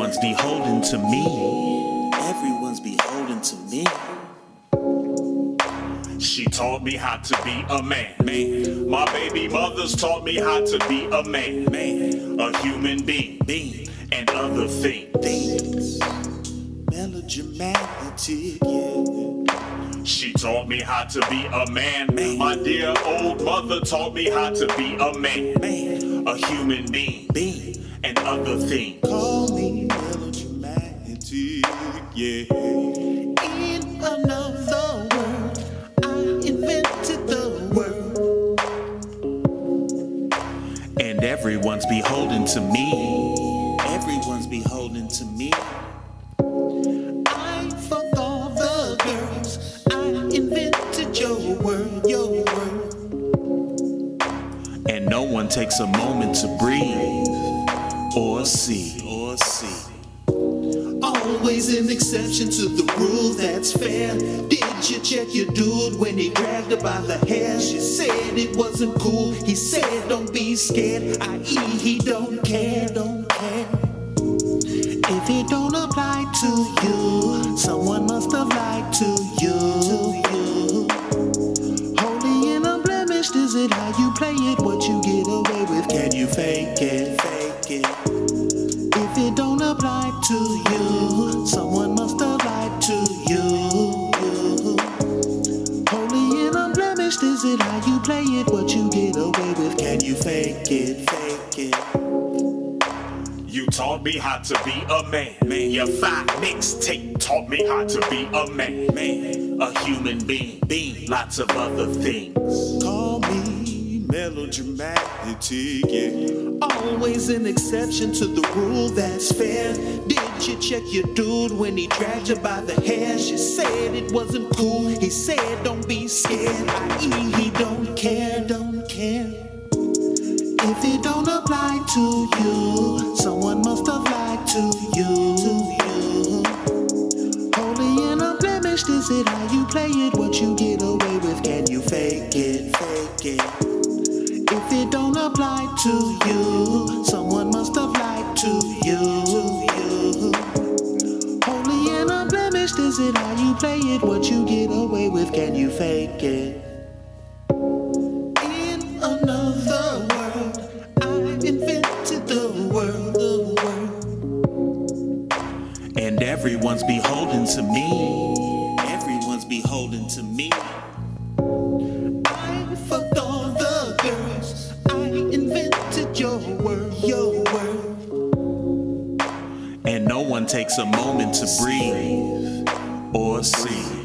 Everyone's beholden to me. Everyone's beholden to me. She taught me how to be a man. man. My baby mother's taught me how to be a man. man. A human being. being. And other things. things. Melodramatic, yeah. She taught me how to be a man. man. My dear old mother taught me how to be a man. man. A human being. being. And other things. Call me melodramatic, yeah. In another world, I invented the world. And everyone's beholden to me. Everyone's beholden to me. I fuck all the girls. I invented your world, your takes a moment to breathe or see. Or see. Always an exception to the rule that's fair. Did you check your dude when he grabbed her by the hair? She said it wasn't cool. He said, Don't be scared. I.e., he don't care, don't care. If it don't apply to you, someone must have lied to you. Is it how you play it? What you get away with? Can you fake it? Fake it. If it don't apply to you, someone must have lied to you. Holy and unblemished, is it how you play it? What you get away with? Can you fake it? Fake it. You taught me how to be a man. man. Your five mixtape taught me how to be a man. man. A human being. being. Lots of other things. Melodramatic, yeah. Always an exception to the rule that's fair. Did you check your dude when he dragged you by the hair? She said it wasn't cool. He said, Don't be scared. I.e., he don't care, don't care. If it don't apply to you, someone must have lied to you. Holy and unblemished, is it how you play it? What you get away with? Can you fake it? Fake it. It don't apply to you, someone must have lied to you. Holy and unblemished, is it how you play it? What you get away with? Can you fake it? In another world, I invented the world, the world. And everyone's beholden to me. Everyone's beholden to me. No one takes a moment to breathe or see.